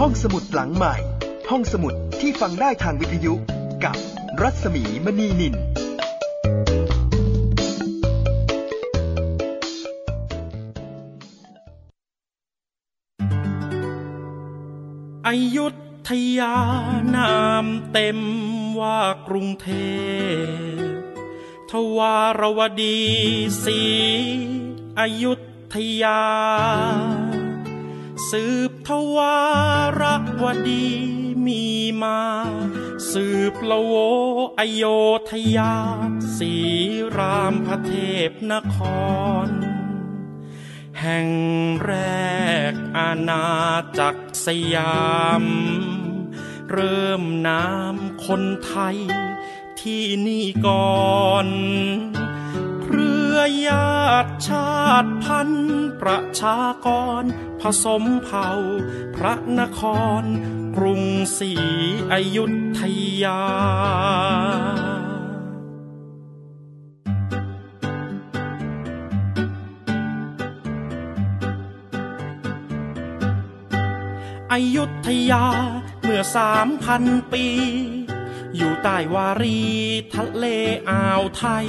ห้องสมุดหลังใหม่ ห้องสมุดที่ฟังได้ทางวิทยุกับรัศมีมณีนิน อยุธยานามเต็มว่ากรุงเทพทวารวดีสีอยุธยา สืบทวารวดีมีมา สืบละโวอโยธยาสีรามพระเทพนคร แห่งแรกอาณาจักรสยาม เริ่มน้ำคนไทยที่นี่ก่อน ญาติชาติพันธุ์ประชากร ผสมเผ่า พระนคร กรุงศรีอยุธยาอยุธยาเมื่อสามพันปี อยู่ใต้วารีทะเลอ่าวไทย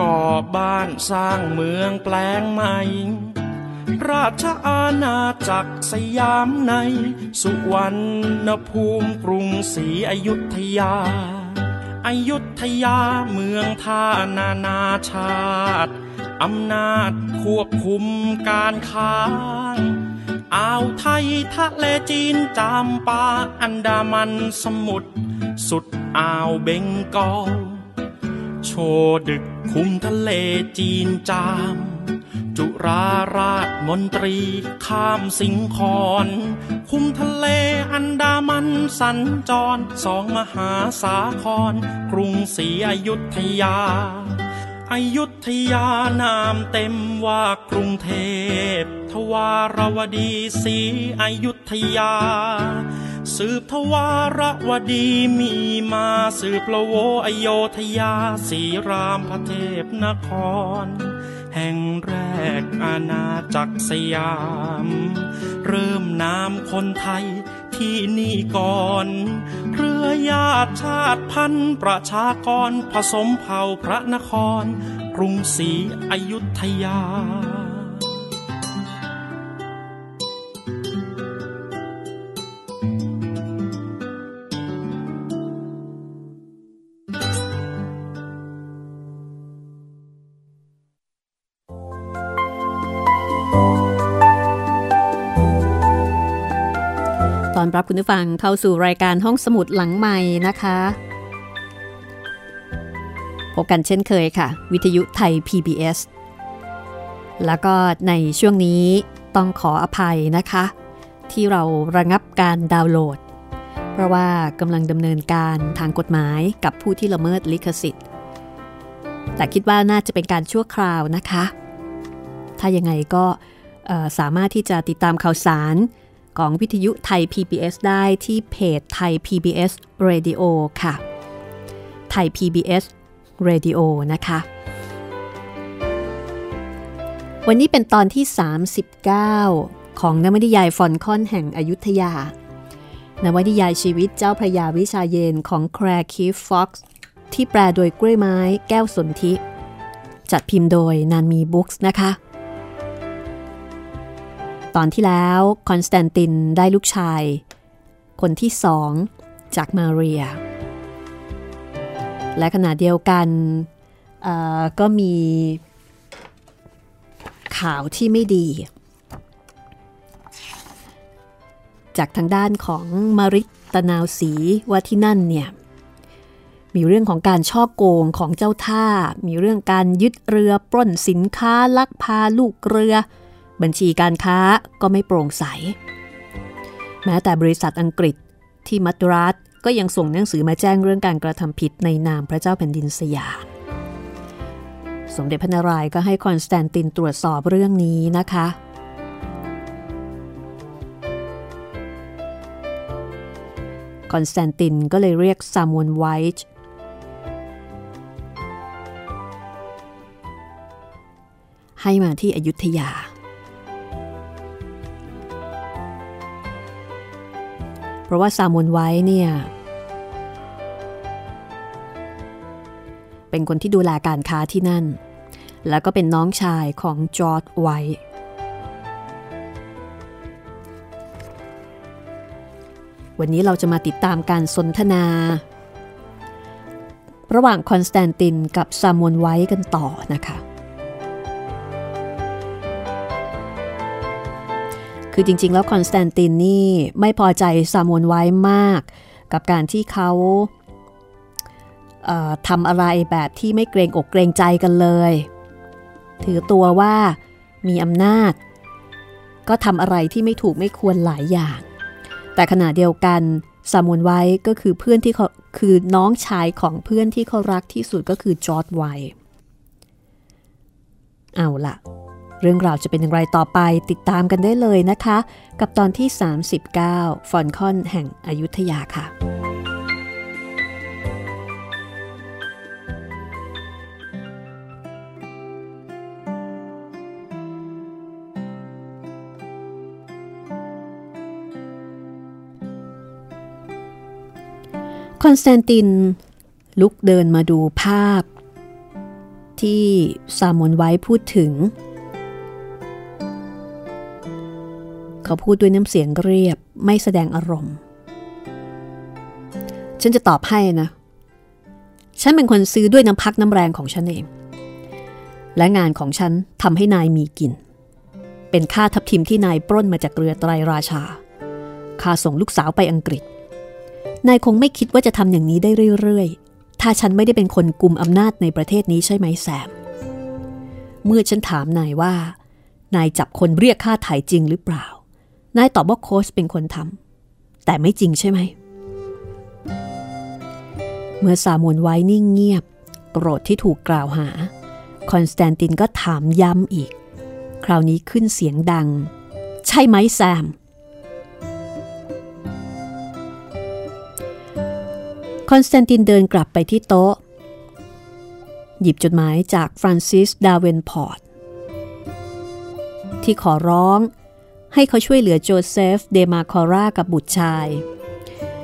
ก่อบ้านสร้างเมืองแปลงใหม่ ราชอาณาจักรสยามใน สุวรรณภูมิกรุงศรีอยุธยาอยุธยาเมืองท่านานาชาติ อำนาจควบคุมการค้าอ่าวไทยทะเลจีนจามปาอันดามันสมุทรสุดอ่าวเบงกอล โชดึกคุมทะเลจีนจาม จุราราชมนตรีข้ามสิงคอนคุมทะเลอันดามันสัญจร สองมหาสาคร กรุงศรีอยุธยา อยุธยานามเต็มว่ากรุงเทพ ทวารวดีศรีอยุธยา สืบทวารวดีมีมาสืบละโวอโยธยาสีรามพระเทพนคร แห่งแรกอาณาจักรสยาม เริ่มนามคนไทยที่นี่ก่อน รือญาติชาติพันธุ์ประชากรผสมเผ่าพระนคร กรุงศรีอยุธยา รับคุณผู้ฟังเข้าสู่รายการห้องสมุดหลังใหม่นะคะ พบกันเช่นเคยค่ะ วิทยุไทย PBS แล้วก็ในช่วงนี้ต้องขออภัยนะคะ ที่เราระงับการดาวน์โหลด เพราะว่ากำลังดำเนินการทางกฎหมายกับผู้ที่ละเมิดลิขสิทธิ์ แต่คิดว่าน่าจะเป็นการชั่วคราวนะคะ ถ้ายังไงก็สามารถที่จะติดตามข่าวสาร ของวิทยุไทย PBS ได้ที่เพจไทย PBS Radio ค่ะ ไทย PBS Radio นะคะ วันนี้เป็นตอนที่ 39 ของนวนิยายฟอลคอนแห่งอยุธยา นวนิยายชีวิตเจ้าพระยาวิชาเยนทร์ของแคลร์คีฟฟ็อกซ์ที่แปลโดยกล้วยไม้แก้วสนธิ จัดพิมพ์โดยนานมีบุ๊กส์นะคะ ตอนที่แล้วคอนสแตนตินได้ลูกชาย คนที่สองจากมาเรีย และขณะเดียวกันก็มีข่าวที่ไม่ดี จากทางด้านของมะริด ตะนาวศรีว่าที่นั่นเนี่ยมีเรื่องของการฉ้อโกงของเจ้าท่า มีเรื่องการยึดเรือปล้นสินค้าลักพาลูกเรือ บัญชีการค้าก็ไม่โปร่งใส แม้แต่บริษัทอังกฤษที่มัทราสก็ยังส่งหนังสือมาแจ้งเรื่องการกระทำผิดในนามพระเจ้าแผ่นดินสยาม สมเด็จพระนารายณ์ก็ให้คอนสแตนตินตรวจสอบเรื่องนี้นะคะ คอนสแตนตินก็เลยเรียกซามูเอล ไวท์ให้มาที่อยุธยา เพราะว่าซามูเอล ไวท์เนี่ยเป็นคนที่ดูแลการค้าที่นั่น แล้วก็เป็นน้องชายของจอร์จ ไวท์วันนี้เราจะมาติดตามการสนทนา ระหว่างคอนสแตนตินกับซามวลไวท์กันต่อนะคะ คือจริง ๆ แล้วคอนสแตนตินนี่ไม่พอใจซามวลไวท์มาก กับการที่เขาทำอะไรแบบที่ไม่เกรงอกเกรงใจกันเลย ถือตัวว่ามีอำนาจ ก็ทำอะไรที่ไม่ถูกไม่ควรหลายอย่าง แต่ขณะเดียวกันซามวนไว้ก็คือเพื่อนที่เขาคือน้องชายของเพื่อนที่เขารักที่สุดก็คือจอร์ดไวเอาละ เรื่องราวจะเป็นอย่างไรต่อไปติดตามกันได้เลยนะคะ กับตอนที่ 39 ฟอนคอนแห่งอยุธยาค่ะ คอนสแตนติน ลุกเดินมาดูภาพ ที่ซามอนไว้พูดถึง เขาพูดด้วยน้ำเสียงเรียบไม่แสดงอารมณ์ ฉันจะตอบให้นะ ฉันเป็นคนซื้อด้วยน้ำพักน้ำแรงของฉันเอง และงานของฉันทำให้นายมีกิน เป็นค่าทับทิมที่นายปล้นมาจากเรือไตรราชา ค่าส่งลูกสาวไปอังกฤษ นายคงไม่คิดว่าจะทำอย่างนี้ได้เรื่อยๆ ถ้าฉันไม่ได้เป็นคนกุมอำนาจในประเทศนี้ใช่ไหมแซม เมื่อฉันถามนายว่านายจับคนเรียกค่าไถ่จริงหรือเปล่า นายตอบว่าโคทส์เป็นคนทำแต่ไม่จริงใช่ไหม เมื่อซามวลไวท์นิ่งเงียบ โกรธที่ถูกกล่าวหา คอนสแตนตินก็ถามย้ำอีก คราวนี้ขึ้นเสียงดัง ใช่ไหมแซม คอนสแตนตินเดินกลับไปที่โต๊ะ หยิบจดหมายจากฟรานซิส ดาเวนพอร์ตที่ขอร้อง ให้เขาช่วยเหลือโจเซฟ เดมาคอรากับบุตรชาย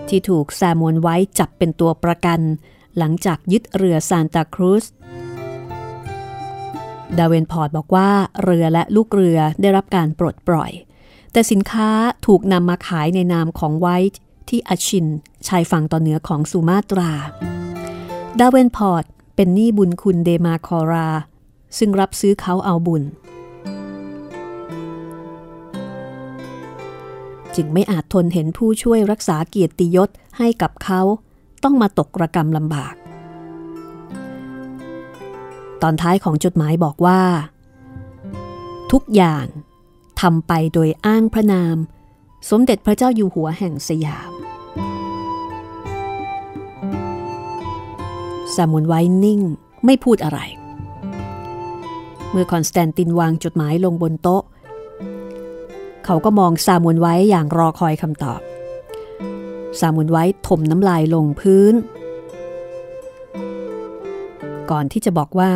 ที่ถูกแซมมวลไวท์จับเป็นตัวประกัน หลังจากยึดเรือซานตาครูสดาเวนพอร์ตบอกว่าเรือและลูกเรือได้รับการปลดปล่อย แต่สินค้าถูกนำมาขายในนามของไวท์ที่อาชิน ชายฝั่งตอนเหนือของสุมาตรา ดาเวนพอร์ตเป็นหนี้บุญคุณเดมาคอรา ซึ่งรับซื้อเขาเอาบุญ จึงไม่อาจทนเห็นผู้ช่วยรักษาเกียรติยศให้กับเขา ต้องมาตกระกรรมลำบาก ตอนท้ายของจดหมายบอกว่า ทุกอย่างทำไปโดยอ้างพระนาม สมเด็จพระเจ้าอยู่หัวแห่งสยามซามุนไว้นิ่งไม่พูดอะไร เมื่อคอนสแตนตินวางจดหมายลงบนโต๊ะ เขาก็มองซามุนไว้อย่างรอคอยคำตอบ ซามุนไว้ถมน้ำลายลงพื้น ก่อนที่จะบอกว่า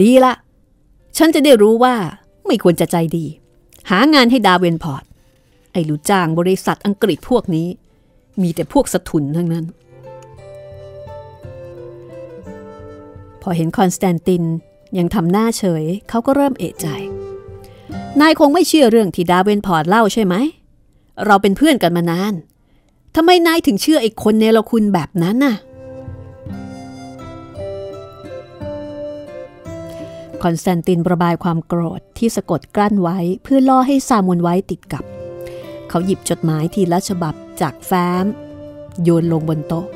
ดีละ ฉันจะได้รู้ว่าไม่ควรจะใจดี หางานให้ดาเวนพอร์ต ไอ้ลูกจ้างบริษัทอังกฤษพวกนี้ มีแต่พวกสถุนทั้งนั้น พอเห็นคอนสแตนตินยังทำหน้าเฉย เขาก็เริ่มเอะใจ นายคงไม่เชื่อเรื่องที่ดาเวนพอร์ตเล่าใช่ไหม เราเป็นเพื่อนกันมานาน ทำไมนายถึงเชื่อไอ้คนเนรคุณแบบนั้นน่ะ คอนสแตนตินระบายความโกรธที่สะกดกลั้นไว้เพื่อล่อให้ซามุนไว้ติดกับ เขาหยิบจดหมายทีละฉบับจากแฟ้ม โยนลงบนโต๊ะ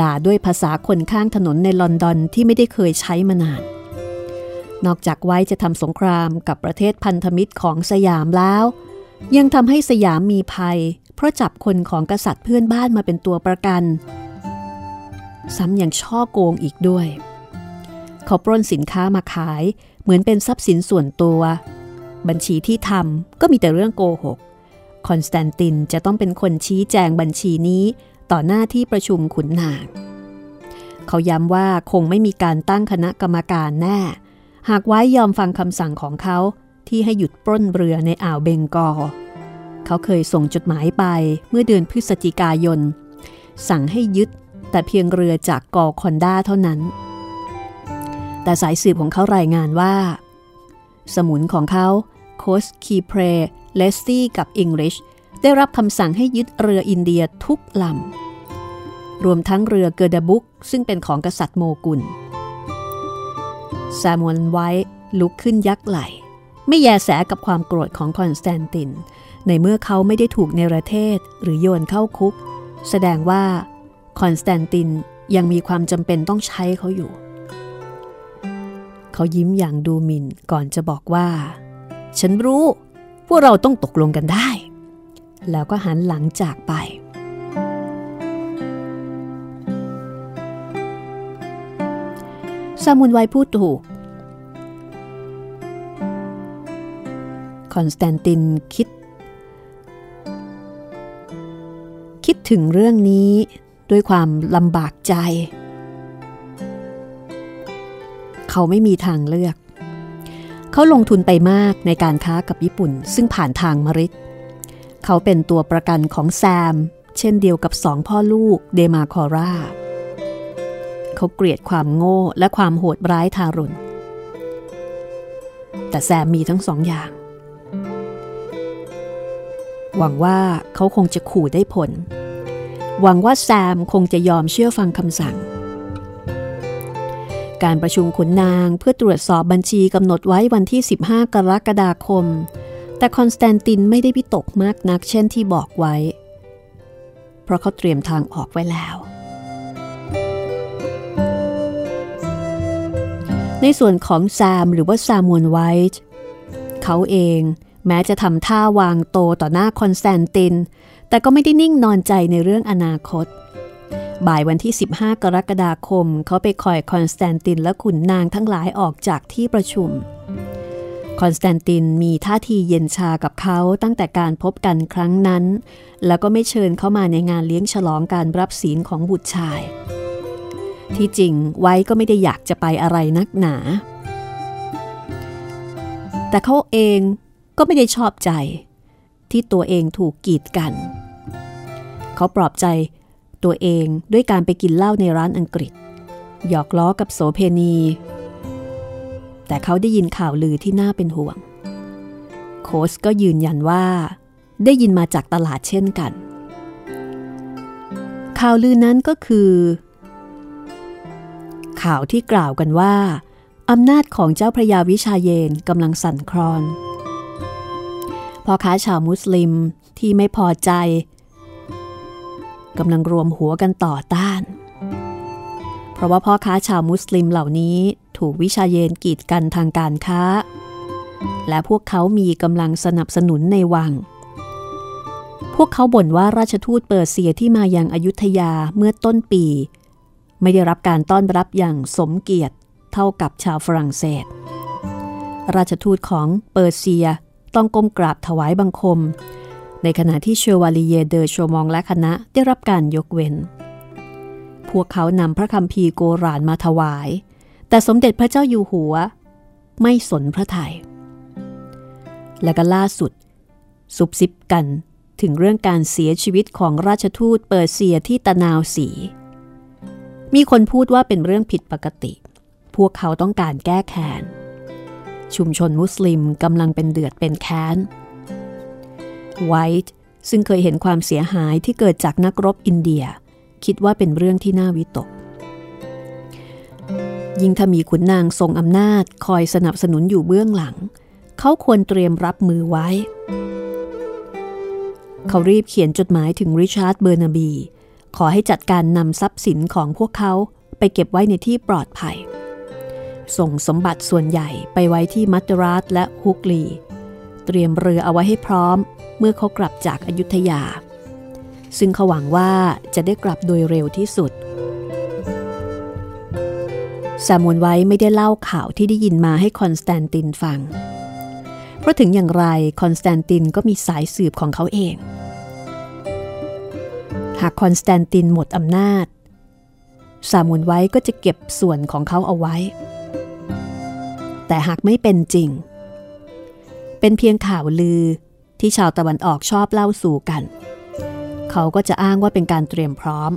ด่าด้วยภาษาคนข้างถนนในลอนดอนที่ไม่ได้เคยใช้มานาน นอกจากไว้จะทำสงครามกับประเทศพันธมิตรของสยามแล้ว ยังทำให้สยามมีภัย เพราะจับคนของกษัตริย์เพื่อนบ้านมาเป็นตัวประกัน ซ้ำยังช่อโกงอีกด้วย เขาปล้นสินค้ามาขายเหมือนเป็นทรัพย์สินส่วนตัว บัญชีที่ทำก็มีแต่เรื่องโกหก คอนสแตนตินจะต้องเป็นคนชี้แจงบัญชีนี้ต่อหน้าที่ประชุมขุนนางเขาย้ำว่าคงไม่มีการตั้งคณะกรรมการแน่ หากไวท์ยอมฟังคำสั่งของเขาที่ให้หยุดปล้นเรือในอ่าวเบงกอลเขาเคยส่งจดหมายไปเมื่อเดือนพฤศจิกายน สั่งให้ยึดแต่เพียงเรือจากกอลคอนด้าเท่านั้น แต่สายสืบของเขารายงานว่า สมุนของเขาโคทส์คีเพรเลสตี้กับอิงริชได้รับคำสั่งให้ยึดเรืออินเดียทุกลำรวมทั้งเรือเกอร์ดบุกซึ่งเป็นของกษัตริย์โมกุล แซมมวลไวท์ลุกขึ้นยักไหล่ ไม่แยแสกับความโกรธของคอนสแตนติน ในเมื่อเขาไม่ได้ถูกเนรเทศหรือโยนเข้าคุก แสดงว่าคอนสแตนตินยังมีความจำเป็นต้องใช้เขาอยู่ เขายิ้มอย่างดูหมิ่นก่อนจะบอกว่า ฉันรู้ พวกเราต้องตกลงกันได้ แล้วก็หันหลังจากไป ซามุนไวพูดถูก คอนสแตนตินคิด คิดถึงเรื่องนี้ด้วยความลำบากใจ เขาไม่มีทางเลือก เขาลงทุนไปมากในการค้ากับญี่ปุ่น ซึ่งผ่านทางมริดเขาเป็นตัวประกันของแซม เช่นเดียวกับสองพ่อลูกเดมาคอร่า เขาเกลียดความโง่และความโหดร้ายทารุณ แต่แซมมีทั้งสองอย่าง หวังว่าเขาคงจะขู่ได้ผล หวังว่าแซมคงจะยอมเชื่อฟังคำสั่ง การประชุมขุนนางเพื่อตรวจสอบบัญชีกำหนดไว้วันที่ 15 กรกฎาคม แต่คอนสแตนตินไม่ได้พิตกมากนักเช่นที่บอกไว้ เพราะเขาเตรียมทางออกไว้แล้ว ในส่วนของแซมหรือว่าซามวลไวท์เขาเองแม้จะทำท่าวางโตต่อหน้าคอนสแตนติน แต่ก็ไม่ได้นิ่งนอนใจในเรื่องอนาคต บ่ายวันที่ 15 กรกฎาคม เขาไปคอยคอนสแตนตินและขุนนางทั้งหลายออกจากที่ประชุม คอนสแตนตินมีท่าทีเย็นชากับเขาตั้งแต่การพบกันครั้งนั้น แล้วก็ไม่เชิญเข้ามาในงานเลี้ยงฉลองการรับศีลของบุตรชาย ที่จริงไว้ก็ไม่ได้อยากจะไปอะไรนักหนา แต่เขาเองก็ไม่ได้ชอบใจ ที่ตัวเองถูกกีดกัน เขาปลอบใจตัวเองด้วยการไปกินเหล้าในร้านอังกฤษ หยอกล้อกับโสเพณี แต่เขาได้ยินข่าวลือที่น่าเป็นห่วง โคสก็ยืนยันว่า ได้ยินมาจากตลาดเช่นกัน ข่าวลือนั้นก็คือ ข่าวที่กล่าวกันว่าอำนาจของเจ้าพระยาวิชาเยนกำลังสั่นคลอนพ่อค้าชาวมุสลิมที่ไม่พอใจกำลังรวมหัวกันต่อต้าน เพราะว่าพ่อค้าชาวมุสลิมเหล่านี้ถูกวิชาเยนกีดกันทางการค้า และพวกเขามีกำลังสนับสนุนในวัง พวกเขาบ่นว่าราชทูตเปอร์เซียที่มายังอายุทยาเมื่อต้นปี ไม่ได้รับการต้อนรับอย่างสมเกียรติเท่ากับชาวฝรั่งเศส ราชทูตของเปอร์เซียต้องก้มกราบถวายบังคม ในขณะที่เชวาลีเยเดอโชมองและคณะได้รับการยกเว้น พวกเขานำพระคัมภีร์โกรานมาถวาย แต่สมเด็จพระเจ้าอยู่หัว ไม่สนพระทยัยและก็ล่าสุดซุบซิบกันถึงเรื่องการเสียชีวิตของราชทูตเปอร์เซียที่ตะนาวสี มีคนพูดว่าเป็นเรื่องผิดปกติ พวกเขาต้องการแก้แค้น ชุมชนมุสลิมกำลังเป็นเดือดเป็นแค้น ไวท์ซึ่งเคยเห็นความเสียหายที่เกิดจากนักรบอินเดีย คิดว่าเป็นเรื่องที่น่าวิตก ยิ่งถ้ามีขุนนางทรงอำนาจคอยสนับสนุนอยู่เบื้องหลัง เขาควรเตรียมรับมือไว้ เขารีบเขียนจดหมายถึงริชาร์ดเบอร์นาบี ขอให้จัดการนำทรัพย์สินของพวกเขาไปเก็บไว้ในที่ปลอดภัย ส่งสมบัติส่วนใหญ่ไปไว้ที่มัตตราสและฮุกลี เตรียมเรือเอาไว้ให้พร้อม เมื่อเขากลับจากอยุธยา ซึ่งเขาหวังว่าจะได้กลับโดยเร็วที่สุดซามวลไวท์ไม่ได้เล่าข่าวที่ได้ยินมาให้คอนสแตนตินฟัง เพราะถึงอย่างไรคอนสแตนตินก็มีสายสืบของเขาเอง หากคอนสแตนตินหมดอำนาจ ซามวลไวท์ก็จะเก็บส่วนของเขาเอาไว้ แต่หากไม่เป็นจริง เป็นเพียงข่าวลือที่ชาวตะวันออกชอบเล่าสู่กัน เขาก็จะอ้างว่าเป็นการเตรียมพร้อม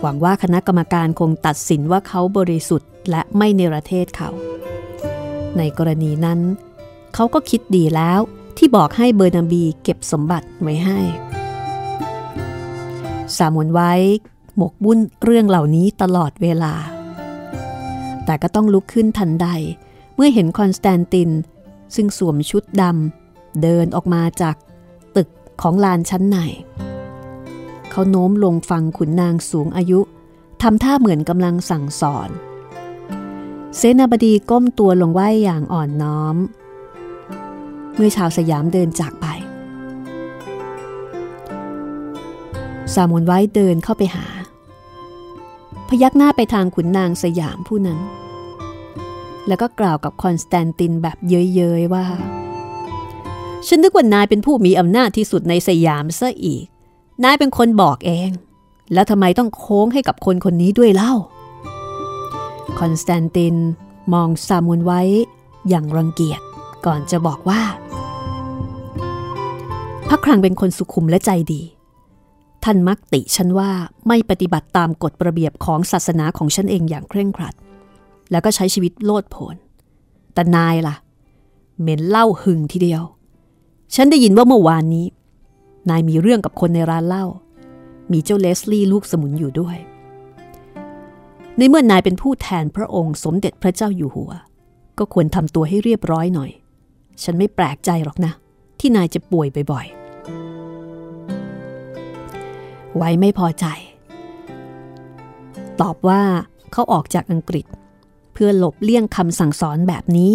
หวังว่าคณะกรรมการคงตัดสินว่าเขาบริสุทธิ์และไม่เนรเทศเขา ในกรณีนั้น เขาก็คิดดีแล้วที่บอกให้เบอร์นาบีเก็บสมบัติไว้ให้ สามวนไว้หมกบุ่นเรื่องเหล่านี้ตลอดเวลา แต่ก็ต้องลุกขึ้นทันใด เมื่อเห็นคอนสแตนติน ซึ่งสวมชุดดำเดินออกมาจากตึกของลานชั้นใน เขาโน้มลงฟังขุนนางสูงอายุทำท่าเหมือนกำลังสั่งสอน เสนาบดีก้มตัวลงไหวอย่างอ่อนน้อม เมื่อชาวสยามเดินจากไป สามวนไว้เดินเข้าไปหา พยักหน้าไปทางขุนนางสยามผู้นั้น แล้วก็กล่าวกับคอนสแตนตินแบบเย้ยๆว่า ฉันนึกว่านายเป็นผู้มีอำนาจที่สุดในสยามซะอีก นายเป็นคนบอกเอง แล้วทำไมต้องโค้งให้กับคนคนนี้ด้วยเล่า คอนสแตนตินมองซามวลไวท์อย่างรังเกียจก่อนจะบอกว่าพระคลังเป็นคนสุขุมและใจดี ท่านมักติฉันว่าไม่ปฏิบัติตามกฎระเบียบของศาสนาของฉันเองอย่างเคร่งครัด แล้วก็ใช้ชีวิตโลดโผน แต่นายล่ะ เหม็นเหล้าหึงทีเดียว ฉันได้ยินว่าเมื่อวานนี้ นายมีเรื่องกับคนในร้านเหล้า มีเจ้าเลสลี่ลูกสมุนอยู่ด้วย ในเมื่อนายเป็นผู้แทนพระองค์สมเด็จพระเจ้าอยู่หัว ก็ควรทำตัวให้เรียบร้อยหน่อย ฉันไม่แปลกใจหรอกนะ ที่นายจะป่วยบ่อยๆ ไว้ไม่พอใจ ตอบว่าเขาออกจากอังกฤษ เพื่อหลบเลี่ยงคำสั่งสอนแบบนี้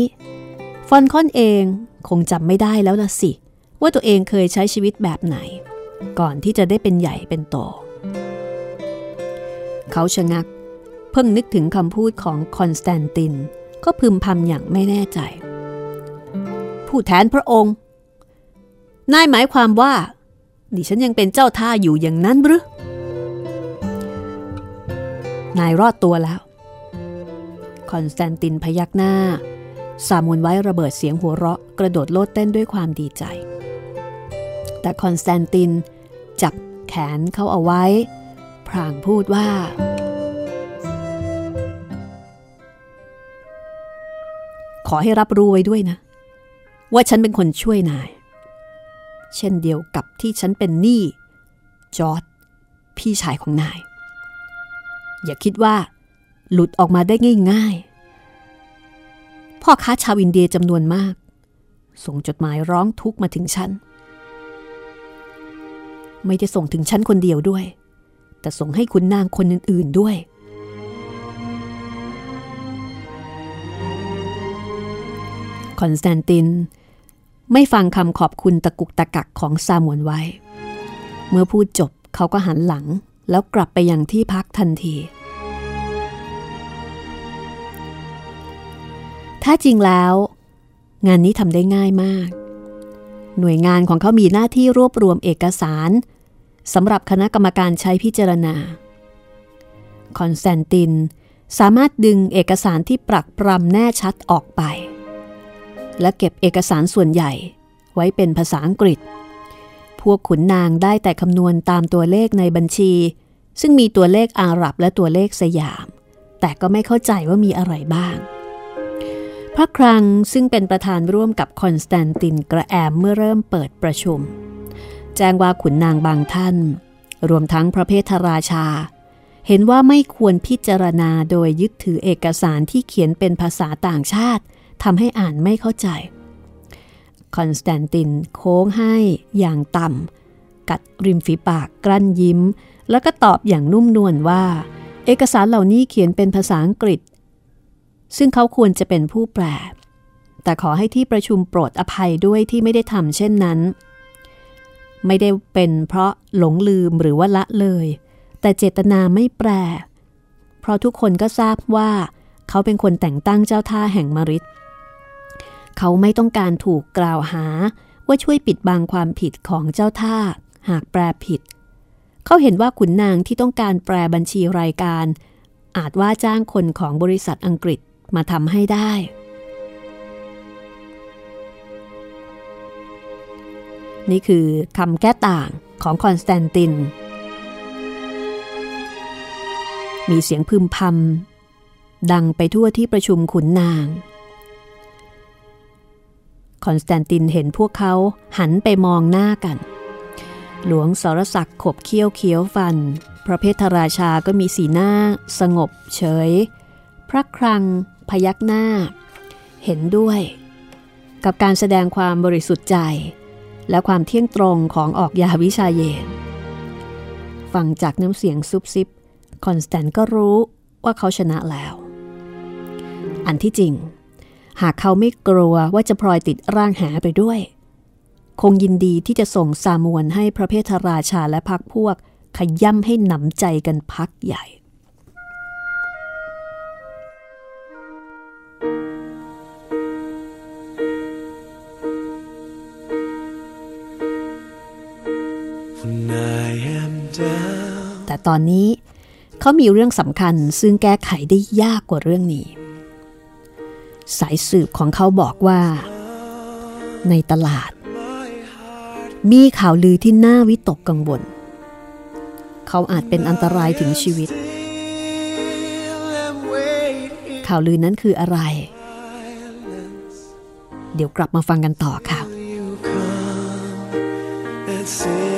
ฟอนคอนเองคงจำไม่ได้แล้วละสิ ว่าตัวเองเคยใช้ชีวิตแบบไหน ก่อนที่จะได้เป็นใหญ่เป็นโต เขาชะงัก เพิ่งนึกถึงคำพูดของคอนสแตนติน ก็พึมพำอย่างไม่แน่ใจ ผู้แทนพระองค์ นายหมายความว่า ดิฉันยังเป็นเจ้าท่าอยู่อย่างนั้นหรือนายรอดตัวแล้ว คอนสแตนตินพยักหน้า ซามวลไวท์ระเบิดเสียงหัวเราะกระโดดโลดเต้นด้วยความดีใจ แต่คอนสแตนตินจับแขนเขาเอาไว้ พลางพูดว่า ขอให้รับรู้ไว้ด้วยนะ ว่าฉันเป็นคนช่วยนาย เช่นเดียวกับที่ฉันเป็นหนี้จอร์ดพี่ชายของนาย อย่าคิดว่าหลุดออกมาได้ง่าย ๆ พ่อค้าชาวอินเดียจำนวนมาก ส่งจดหมายร้องทุกข์มาถึงฉัน ไม่ได้ส่งถึงฉันคนเดียวด้วย แต่ส่งให้คุณนางคนอื่น ๆด้วย คอนสแตนติน ไม่ฟังคำขอบคุณตะกุกตะกักของซามวลไวท์ เมื่อพูดจบเขาก็หันหลังแล้วกลับไปยังที่พักทันที แท้จริงแล้ว งานนี้ทำได้ง่ายมาก หน่วยงานของเขามีหน้าที่รวบรวมเอกสารสำหรับคณะกรรมการใช้พิจารณา คอนสแตนตินสามารถดึงเอกสารที่ปรักปรำแน่ชัดออกไป และเก็บเอกสารส่วนใหญ่ ไว้เป็นภาษาอังกฤษ พวกขุนนางได้แต่คำนวณตามตัวเลขในบัญชี ซึ่งมีตัวเลขอาหรับและตัวเลขสยาม แต่ก็ไม่เข้าใจว่ามีอะไรบ้าง พระครังซึ่งเป็นประธานร่วมกับคอนสแตนตินกระแอมเมื่อเริ่มเปิดประชุม แจ้งว่าขุนนางบางท่าน รวมทั้งพระเพทราชาเห็นว่าไม่ควรพิจารณาโดยยึดถือเอกสารที่เขียนเป็นภาษาต่างชาติ ทำให้อ่านไม่เข้าใจ คอนสแตนตินโค้งให้อย่างต่ำ กัดริมฝีปากกลั้นยิ้ม แล้วก็ตอบอย่างนุ่มนวลว่า เอกสารเหล่านี้เขียนเป็นภาษาอังกฤษ ซึ่งเขาควรจะเป็นผู้แปล แต่ขอให้ที่ประชุมโปรดอภัยด้วยที่ไม่ได้ทำเช่นนั้น ไม่ได้เป็นเพราะหลงลืมหรือว่าละเลย แต่เจตนาไม่แปลเพราะทุกคนก็ทราบว่าเขาเป็นคนแต่งตั้งเจ้าท่าแห่งมริด เขาไม่ต้องการถูกกล่าวหาว่าช่วยปิดบังความผิดของเจ้าท่า หากแปลผิด เขาเห็นว่าขุนนางที่ต้องการแปลบัญชีรายการ อาจว่าจ้างคนของบริษัทอังกฤษมาทำให้ได้ นี่คือคำแก้ต่างของคอนสแตนติน มีเสียงพึมพำดังไปทั่วที่ประชุมขุนนาง คอนสแตนตินเห็นพวกเขาหันไปมองหน้ากัน หลวงสรศักดิ์ขบเขี้ยวเคี้ยวฟัน พระเพทราชาก็มีสีหน้า สงบเฉย พระคลังพยักหน้า เห็นด้วย กับการแสดงความบริสุทธิ์ใจ และความเที่ยงตรงของออกยาวิชาเยนฟังจากน้ำเสียงซุบซิบคอนสแตนก็รู้ว่าเขาชนะแล้ว อันที่จริง หากเขาไม่กลัวว่าจะพลอยติดร่างแหไปด้วย คงยินดีที่จะส่งซามวนให้พระเพทราชาและพักพวก ขย่ำให้หนำใจกันพักใหญ่ When I am down, แต่ตอนนี้เขามีเรื่องสำคัญซึ่งแก้ไขได้ยากกว่าเรื่องนี้ สายสืบของเขาบอกว่า ในตลาด มีข่าวลือที่น่าวิตกกังวล เขาอาจเป็นอันตรายถึงชีวิต ข่าวลือนั้นคืออะไร เดี๋ยวกลับมาฟังกันต่อค่ะ and sit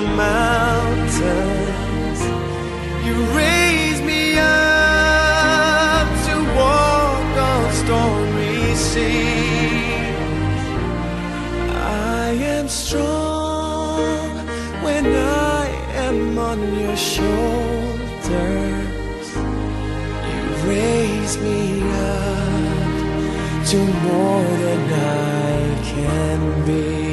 mountains. You raise me up to walk on stormy seas. I am strong when I am on your shoulders. You raise me up to more than I can be.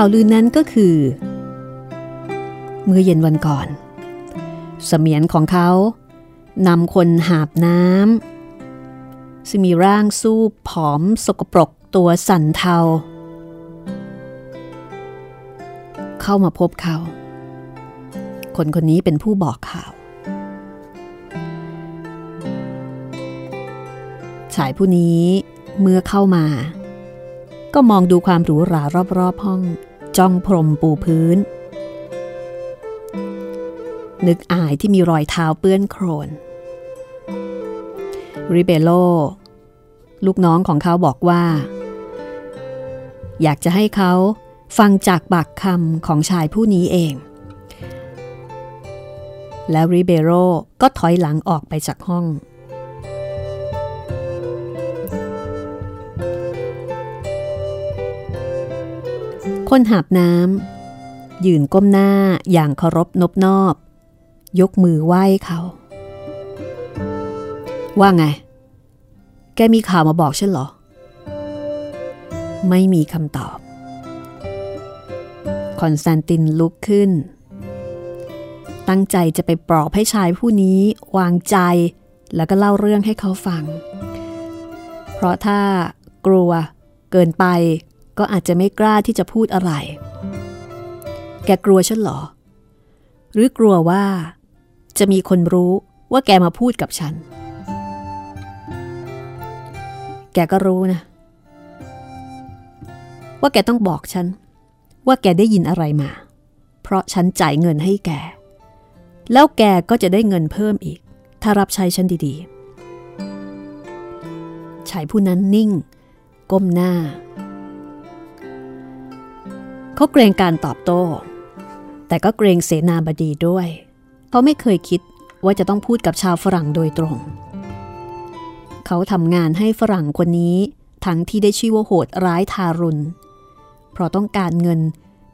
ข่าวลือนั้นก็คือเมื่อเย็นวันก่อน เสมียนของเขานำคนหาบน้ำซึ่งมีร่างสู้ผอมสกปรกตัวสั่นเทา เข้ามาพบเขา คนคนนี้เป็นผู้บอกข่าว ชายผู้นี้เมื่อเข้ามา ก็มองดูความหรูหรารอบๆห้อง จ้องพรมปูพื้น นึกอายที่มีรอยเท้าเปื้อนโครน ริเบโล ลูกน้องของเขาบอกว่า อยากจะให้เขาฟังจากปากคำของชายผู้นี้เอง แล้วริเบโรก็ถอยหลังออกไปจากห้อง คนหาบน้ำยืนก้มหน้าอย่างเคารพนบนอบ ยกมือไหว้เขา ว่าไง แกมีข่าวมาบอกฉันเหรอ ไม่มีคำตอบ คอนสแตนตินลุกขึ้น ตั้งใจจะไปปลอบให้ชายผู้นี้วางใจแล้วก็เล่าเรื่องให้เขาฟัง เพราะถ้ากลัวเกินไป ก็อาจจะไม่กล้าที่จะพูดอะไร แกกลัวฉันหรอ หรือกลัวว่า จะมีคนรู้ว่าแกมาพูดกับฉัน แกก็รู้นะ ว่าแกต้องบอกฉัน ว่าแกได้ยินอะไรมา เพราะฉันจ่ายเงินให้แก แล้วแกก็จะได้เงินเพิ่มอีก ถ้ารับใช้ฉันดีๆชายผู้นั้นนิ่ง ก้มหน้า เขาเกรงการตอบโต้ แต่ก็เกรงเสนาบดีด้วย เขาไม่เคยคิดว่าจะต้องพูดกับชาวฝรั่งโดยตรง เขาทำงานให้ฝรั่งคนนี้ทั้งที่ได้ชื่อว่าโหดร้ายทารุณ เพราะต้องการเงิน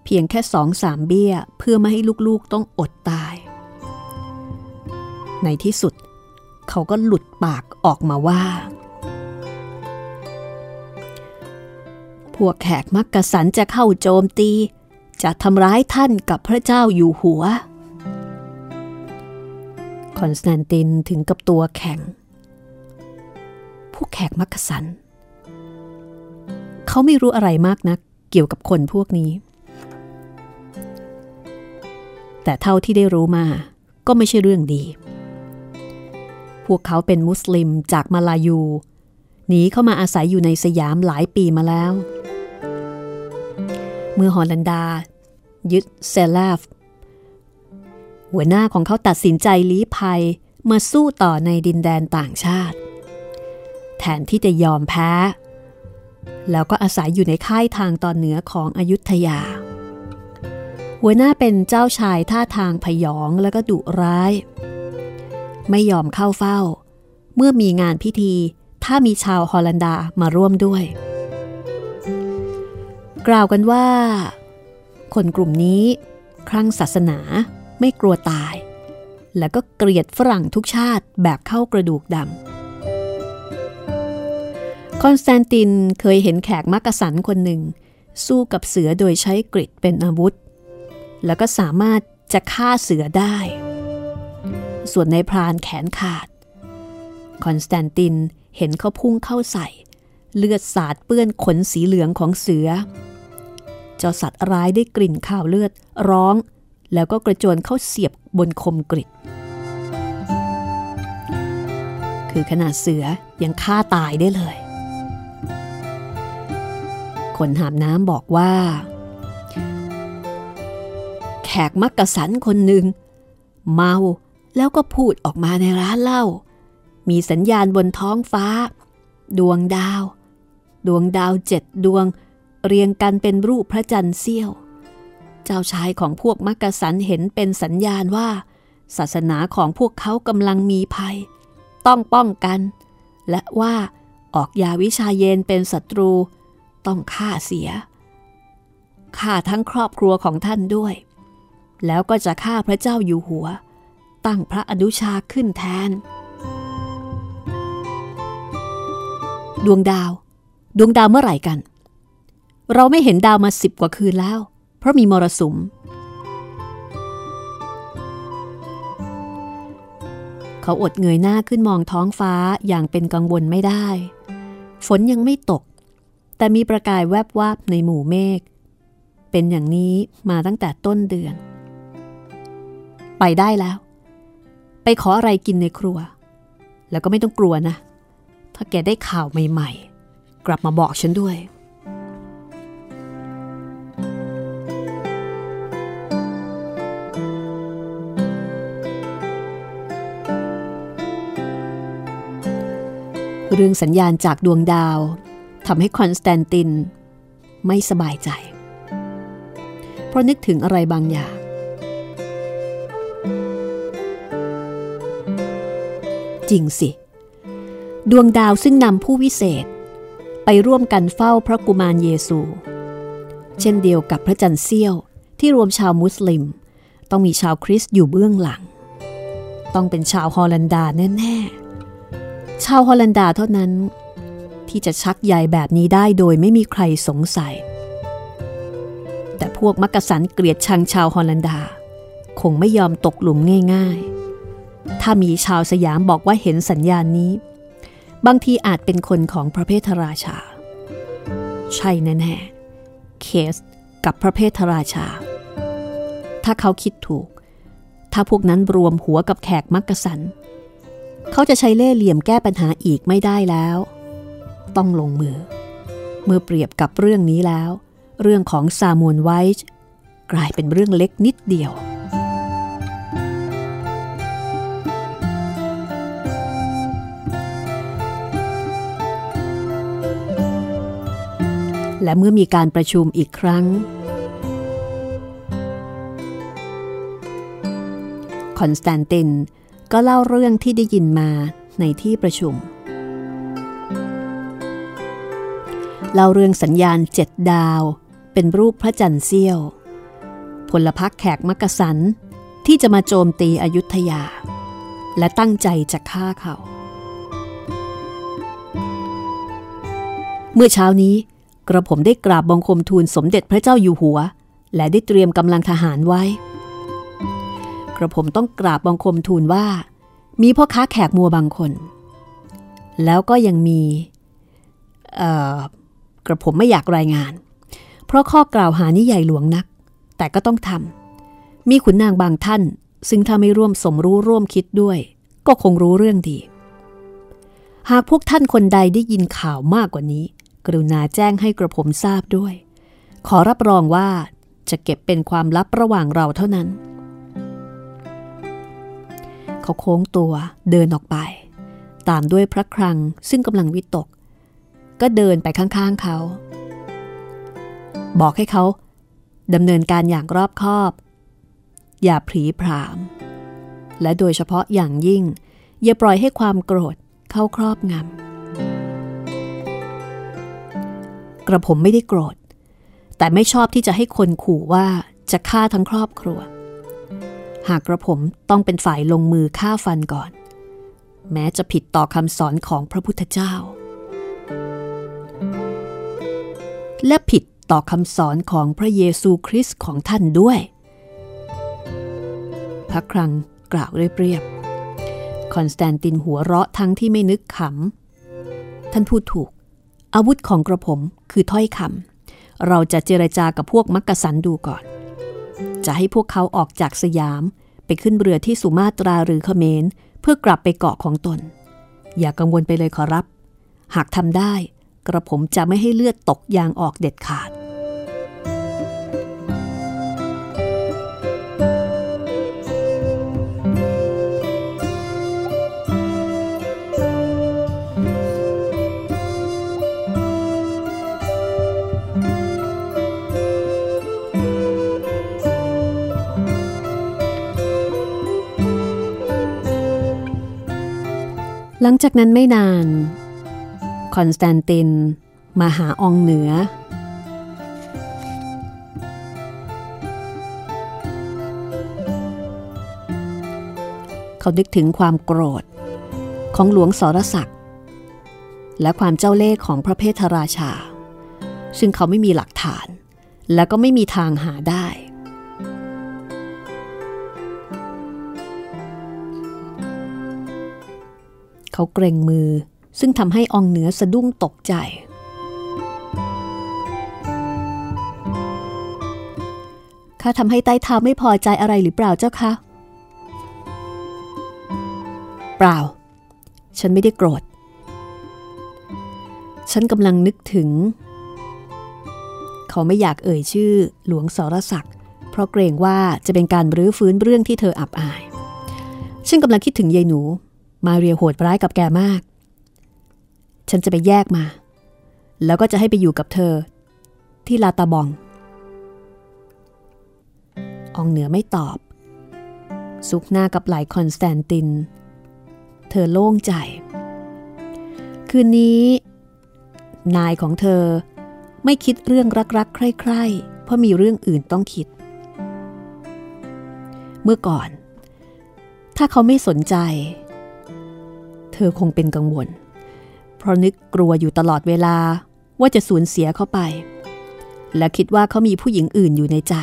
เพียงแค่สองสามเบี้ยเพื่อไม่ให้ลูกๆต้องอดตาย ในที่สุด เขาก็หลุดปากออกมาว่า พวกแขกมักกะสันจะเข้าโจมตี จะทำร้ายท่านกับพระเจ้าอยู่หัว คอนสแตนตินถึงกับตัวแข็ง พวกแขกมักกะสัน เขาไม่รู้อะไรมากนักเกี่ยวกับคนพวกนี้ แต่เท่าที่ได้รู้มาก็ไม่ใช่เรื่องดี พวกเขาเป็นมุสลิมจากมาลายู หนีเข้ามาอาศัยอยู่ในสยามหลายปีมาแล้ว เมื่อฮอลันดา ยึดเซลาฟหัวหน้าของเขาตัดสินใจลี้ภัยมาสู้ต่อในดินแดนต่างชาติ แทนที่จะยอมแพ้ แล้วก็อาศัยอยู่ในค่ายทางตอนเหนือของอยุธยา หัวหน้าเป็นเจ้าชายท่าทางพยองและก็ดุร้าย ไม่ยอมเข้าเฝ้า เมื่อมีงานพิธี ถ้ามีชาวฮอลันดามาร่วมด้วย กล่าวกันว่า คนกลุ่มนี้ครั้งศาสนาไม่กลัวตาย และก็เกลียดฝรั่งทุกชาติแบบเข้ากระดูกดำคอนสแตนตินเคยเห็นแขกมักกะสันคนหนึ่ง สู้กับเสือโดยใช้กริชเป็นอาวุธ แล้วก็สามารถจะฆ่าเสือได้ ส่วนนายพรานแขนขาด คอนสแตนติน เห็นเขาพุ่งเข้าใส่ เลือดสาดเปื้อนขนสีเหลืองของเสือ เจ้าสัตว์ร้ายได้กลิ่นคาวเลือดร้อง แล้วก็กระโจนเข้าเสียบบนคมกริดคือขนาดเสือยังฆ่าตายได้เลย คนหามน้ำบอกว่า แขกมักกะสันคนหนึ่ง เมาแล้วก็พูดออกมาในร้านเหล้า มีสัญญาณบนท้องฟ้า ดวงดาว ดวงดาวเจ็ดดวง เรียงกันเป็นรูปพระจันทร์เสี้ยว เจ้าชายของพวกมักกะสันเห็นเป็นสัญญาณว่า ศาสนาของพวกเขากำลังมีภัย ต้องป้องกัน และว่าออกยาวิชาเยนเป็นศัตรู ต้องฆ่าเสียฆ่าทั้งครอบครัวของท่านด้วย แล้วก็จะฆ่าพระเจ้าอยู่หัว ตั้งพระอนุชาขึ้นแทน ดวงดาว ดวงดาวเมื่อไหร่กัน เราไม่เห็นดาวมาสิบกว่าคืนแล้ว เพราะมีมรสุม เขาอดเงยหน้าขึ้นมองท้องฟ้าอย่างเป็นกังวลไม่ได้ ฝนยังไม่ตก แต่มีประกายแวบวาบในหมู่เมฆ เป็นอย่างนี้มาตั้งแต่ต้นเดือน ไปได้แล้ว ไปขออะไรกินในครัว แล้วก็ไม่ต้องกลัวนะ ถ้าแกได้ข่าวใหม่ๆ กลับมาบอกฉันด้วย เรื่องสัญญาณจากดวงดาวทำให้คอนสแตนตินไม่สบายใจ เพราะนึกถึงอะไรบางอย่าง จริงสิ ดวงดาวซึ่งนำผู้วิเศษ ไปร่วมกันเฝ้าพระกุมารเยซู เช่นเดียวกับพระจันทร์เสี้ยวที่รวมชาวมุสลิม ต้องมีชาวคริสต์อยู่เบื้องหลัง ต้องเป็นชาวฮอลันดาแน่ ๆ ชาวฮอลันดาเท่านั้น ที่จะชักใยแบบนี้ได้โดยไม่มีใครสงสัย แต่พวกมักกะสันเกลียดชังชาวฮอลันดา คงไม่ยอมตกหลุมง่าย ๆ ถ้ามีชาวสยามบอกว่าเห็นสัญญาณนี้ บางทีอาจเป็นคนของพระเพทราชา ใช่แน่ๆเคสกับพระเพทราชา ถ้าเขาคิดถูก ถ้าพวกนั้นรวมหัวกับแขกมักกะสัน เขาจะใช้เล่ห์เหลี่ยมแก้ปัญหาอีกไม่ได้แล้ว ต้องลงมือ เมื่อเปรียบกับเรื่องนี้แล้ว เรื่องของซามูนไวท์กลายเป็นเรื่องเล็กนิดเดียว และเมื่อมีการประชุมอีกครั้ง คอนสแตนตินก็เล่าเรื่องที่ได้ยินมาในที่ประชุม เล่าเรื่องสัญญาณเจ็ดดาว เป็นรูปพระจันทร์เสี้ยว พลพรรคแขกมักกะสันที่จะมาโจมตีอยุธยา และตั้งใจจะฆ่าเขา เมื่อเช้านี้ กระผมได้กราบบังคมทูลสมเด็จพระเจ้าอยู่หัว และได้เตรียมกำลังทหารไว้ กระผมต้องกราบบังคมทูลว่า มีพ่อค้าแขกมัวบางคน แล้วก็ยังมีกระผมไม่อยากรายงาน เพราะข้อกล่าวหานี้ใหญ่หลวงนัก แต่ก็ต้องทำมีขุนนางบางท่าน ซึ่งถ้าไม่ร่วมสมรู้ร่วมคิดด้วย ก็คงรู้เรื่องดี หากพวกท่านคนใดได้ยินข่าวมากกว่านี้ กรุณาแจ้งให้กระผมทราบด้วย ขอรับรองว่าจะเก็บเป็นความลับระหว่างเราเท่านั้น เขาโค้งตัวเดินออกไป ตามด้วยพระครังซึ่งกำลังวิตก ก็เดินไปข้างๆเขา บอกให้เขาดำเนินการอย่างรอบคอบ อย่าผลีผราม และโดยเฉพาะอย่างยิ่ง อย่าปล่อยให้ความโกรธเข้าครอบงำ กระผมไม่ได้โกรธ แต่ไม่ชอบที่จะให้คนขู่ว่าจะฆ่าทั้งครอบครัว หากกระผมต้องเป็นฝ่ายลงมือฆ่าฟันก่อน แม้จะผิดต่อคำสอนของพระพุทธเจ้า และผิดต่อคำสอนของพระเยซูคริสต์ของท่านด้วย พระคลังกล่าวเรียบๆคอนสแตนตินหัวเราะทั้งที่ไม่นึกขำ ท่านพูดถูก อาวุธของกระผมคือถ้อยคำเราจะเจรจากับพวกมักกะสันดูก่อน จะให้พวกเขาออกจากสยาม ไปขึ้นเรือที่สุมาตราหรือเขมร เพื่อกลับไปเกาะของตน อย่ากังวลไปเลยขอรับ หากทำได้ กระผมจะไม่ให้เลือดตกยางออกเด็ดขาด หลังจากนั้นไม่นาน คอนสแตนตินมาหาองเหนือ เขานึกถึงความโกรธของหลวงสรศักดิ์และความเจ้าเล่ห์ของพระเพทราชา ซึ่งเขาไม่มีหลักฐาน และก็ไม่มีทางหาได้ เขาเกรงมือ ซึ่งทำให้องเหนือสะดุ้งตกใจ ข้าทำให้ใต้เท้าไม่พอใจอะไรหรือเปล่าเจ้าคะเปล่า ฉันไม่ได้โกรธ ฉันกำลังนึกถึง เขาไม่อยากเอ่ยชื่อหลวงสรศักดิ์เพราะเกรงว่าจะเป็นการรื้อฟื้นเรื่องที่เธออับอาย ฉันกำลังคิดถึงยายหนู มาเรียโหดร้ายกับแกมาก ฉันจะไปแยกมา แล้วก็จะให้ไปอยู่กับเธอ ที่ลาตาบององเหนือไม่ตอบ ซุกหน้ากับไหลคอนสแตนติน เธอโล่งใจ คืนนี้ นายของเธอไม่คิดเรื่องรักๆ ใคร่ๆ เพราะมีเรื่องอื่นต้องคิด เมื่อก่อน ถ้าเขาไม่สนใจ เธอคงเป็นกังวล เพราะนึกกลัวอยู่ตลอดเวลาว่าจะสูญเสียเขาไป และคิดว่าเขามีผู้หญิงอื่นอยู่ในใจ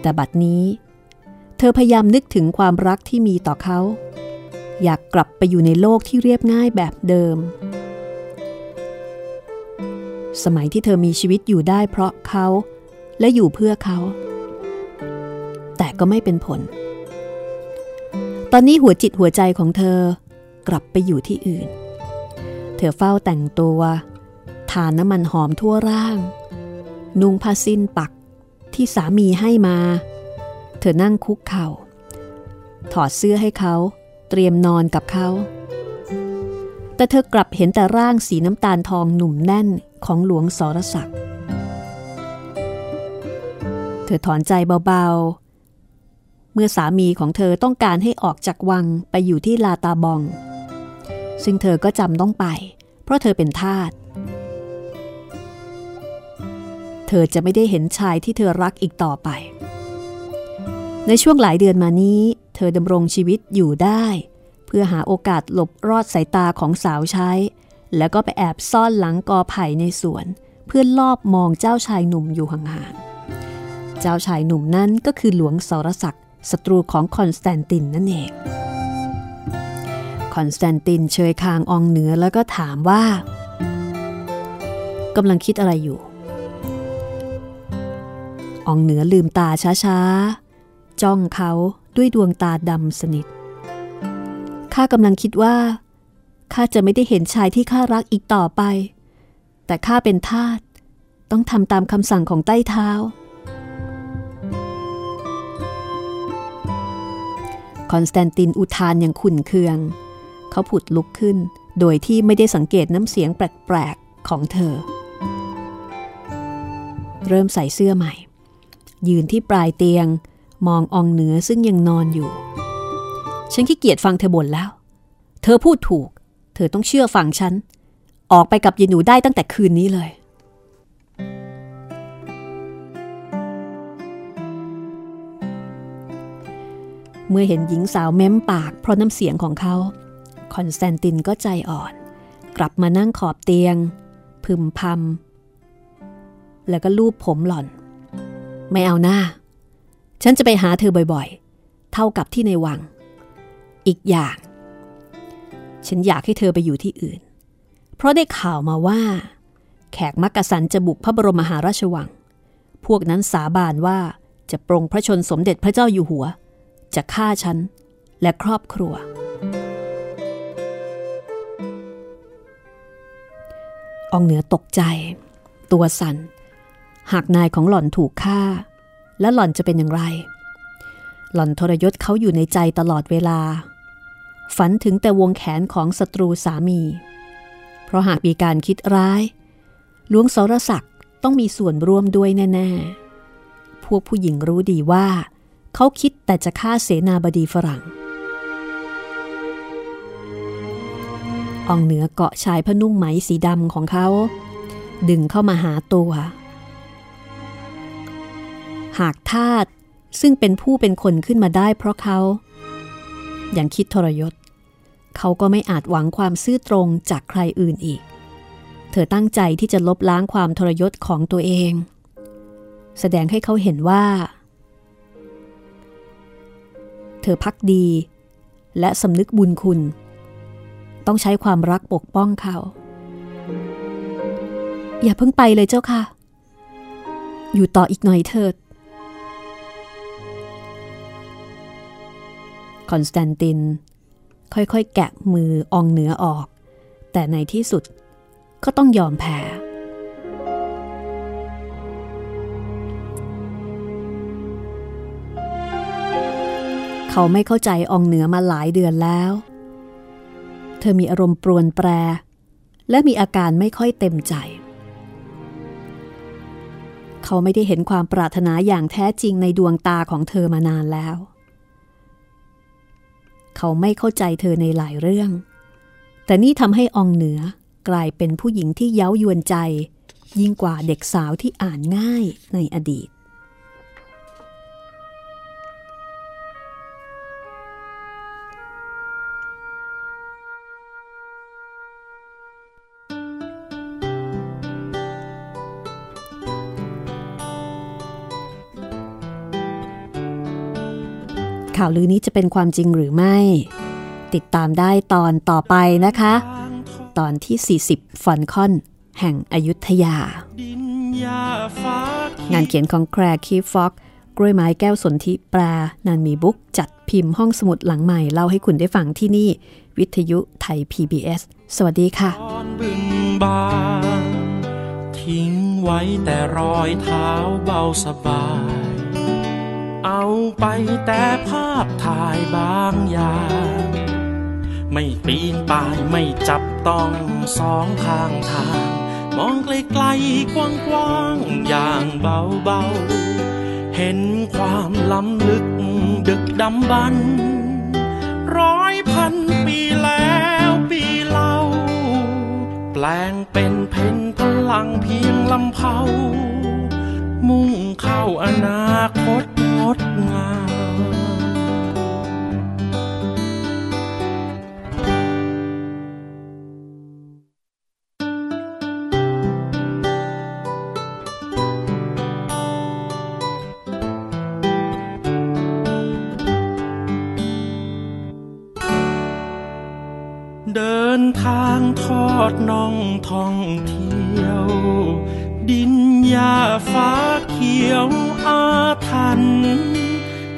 แต่บัดนี้ เธอพยายามนึกถึงความรักที่มีต่อเขา อยากกลับไปอยู่ในโลกที่เรียบง่ายแบบเดิม สมัยที่เธอมีชีวิตอยู่ได้เพราะเขาและอยู่เพื่อเขา แต่ก็ไม่เป็นผล ตอนนี้หัวจิตหัวใจของเธอ กลับไปอยู่ที่อื่น เธอเฝ้าแต่งตัวทานน้ำมันหอมทั่วร่าง นุ่งผ้าสิ้นปักที่สามีให้มา เธอนั่งคุกเข่า ถอดเสื้อให้เขาเตรียมนอนกับเขา แต่เธอกลับเห็นแต่ร่างสีน้ำตาลทองหนุ่มแน่นของหลวงสรศักดิ์เธอถอนใจเบาๆ เมื่อสามีของเธอต้องการให้ออกจากวังไปอยู่ที่ลาตาบอง ซึ่งเธอก็จำต้องไป เพราะเธอเป็นทาสเธอจะไม่ได้เห็นชายที่เธอรักอีกต่อไป ในช่วงหลายเดือนมานี้ เธอดำรงชีวิตอยู่ได้ เพื่อหาโอกาสหลบรอดสายตาของสาวใช้ แล้วก็ไปแอบซ่อนหลังกอไผ่ในสวน เพื่อลอบมองเจ้าชายหนุ่มอยู่ห่างๆ เจ้าชายหนุ่มนั้นก็คือหลวงสรศักดิ์ศัตรูของคอนสแตนตินนั่นเอง คอนสแตนตินเชยคางอองเหนือแล้วก็ถามว่ากำลังคิดอะไรอยู่ อองเหนือลืมตาช้าๆ จ้องเขาด้วยดวงตาดำสนิท ข้ากำลังคิดว่า ข้าจะไม่ได้เห็นชายที่ข้ารักอีกต่อไป แต่ข้าเป็นทาส ต้องทำตามคำสั่งของใต้เท้า คอนสแตนตินอุทานอย่างขุนเคือง เขาผุดลุกขึ้น โดยที่ไม่ได้สังเกตน้ำเสียงแปลกๆของเธอ เริ่มใส่เสื้อใหม่ ยืนที่ปลายเตียง มองอองเหนือซึ่งยังนอนอยู่ ฉันขี้เกียจฟังเธอบ่นแล้ว เธอพูดถูก เธอต้องเชื่อฟังฉัน ออกไปกับยายหนูได้ตั้งแต่คืนนี้เลยเมื่อเห็นหญิงสาวเม้มปากเพราะน้ำเสียงของเขา คอนสแตนตินก็ใจอ่อน กลับมานั่งขอบเตียง พึมพำแล้วก็ลูบผมหล่อน ไม่เอาหน้า ฉันจะไปหาเธอบ่อยๆ เท่ากับที่ในวัง อีกอย่าง ฉันอยากให้เธอไปอยู่ที่อื่น เพราะได้ข่าวมาว่า แขกมักกะสันจะบุกพระบรมมหาราชวัง พวกนั้นสาบานว่าจะปรงพระชนสมเด็จพระเจ้าอยู่หัว จะฆ่าฉันและครอบครัว องเหนือตกใจ ตัวสัน่น หากนายของหล่อนถูกฆ่า และหล่อนจะเป็นอย่างไร หล่อนทรยศเขาอยู่ในใจตลอดเวลา ฝันถึงแต่วงแขนของศัตรูสามี เพราะหากมีการคิดร้ายหลวงสรศักดิ์ต้องมีส่วนร่วมด้วยแน่ ๆ พวกผู้หญิงรู้ดีว่า เขาคิดแต่จะฆ่าเสนาบดีฝรั่ง อองเหนือเกาะชายพนุ่งไหมสีดำของเขา ดึงเข้ามาหาตัว หากทาตซึ่งเป็นผู้เป็นคนขึ้นมาได้เพราะเขาอย่างคิดทรยศ เขาก็ไม่อาจหวังความซื่อตรงจากใครอื่นอีก เธอตั้งใจที่จะลบล้างความทรยศของตัวเอง แสดงให้เขาเห็นว่า เธอพักดี และสำนึกบุญคุณ ต้องใช้ความรักปกป้องเขา อย่าเพิ่งไปเลยเจ้าค่ะ อยู่ต่ออีกหน่อยเถิด คอนสแตนติน ค่อยๆ แกะมือองเหนือออก แต่ในที่สุดก็ต้องยอมแพ้เขาไม่เข้าใจองเหนือมาหลายเดือนแล้ว เธอมีอารมณ์ปรวนแปร และมีอาการไม่ค่อยเต็มใจ เขาไม่ได้เห็นความปรารถนาอย่างแท้จริงในดวงตาของเธอมานานแล้ว เขาไม่เข้าใจเธอในหลายเรื่อง แต่นี่ทำให้องเหนือกลายเป็นผู้หญิงที่เย้ายวนใจ ยิ่งกว่าเด็กสาวที่อ่านง่ายในอดีต ข่าวลือนี้จะเป็นความจริงหรือไม่ ติดตามได้ตอนต่อไปนะคะ ตอนที่ 40 ฟอนคอน แห่งอยุธยาดินยาฟ้างานเขียนของแคร์คีฟ็อกกล้วยไม้แก้วสนธิแปลนันมีบุ๊กจัดพิมพ์ห้องสมุดหลังใหม่ เล่าให้คุณได้ฟังที่นี่ วิทยุไทย PBS สวัสดีค่ะตอนบึงบานทิ้งไว้แต่รอยเท้าเบาสบาย เอาไปแต่ ภาพถ่ายบางอย่าง ไม่ปีนป่ายไม่จับต้องสองข้างทาง มองไกลๆกว้างๆอย่างเบาๆ เห็นความล้ำลึกดึกดำบรรพ์ร้อยพันปีแล้วปีเล่า แปลงเป็นเพนพลังเพียงลำเผามุ่งเข้าอนาคตงดงาม ทอดน่องท่องเที่ยว ดินหญ้าฟ้าเขียวอาถรรพ์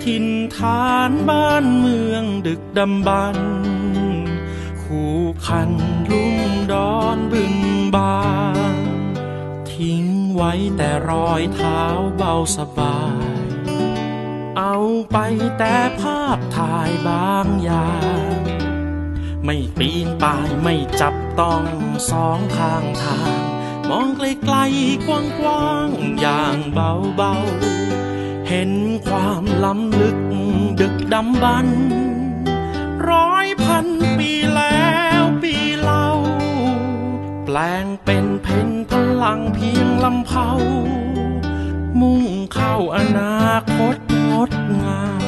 ถิ่นฐานบ้านเมืองดึกดำบรรคู่คันลุ่มดอนบึงบานทิ้งไว้แต่รอยเท้าเบาสบาย เอาไปแต่ภาพถ่ายบางอย่าง ไม่ปีนป่ายไม่จับ ต้องสองข้างทาง มองไกลๆกว้างๆอย่างเบาๆ เห็นความล้ำลึกดึกดำบรรพ์ร้อยพันปีแล้วปีเล่า แปลงเป็นเพนพลังเพียงลำเผามุ่งเข้าอนาคตงดงาม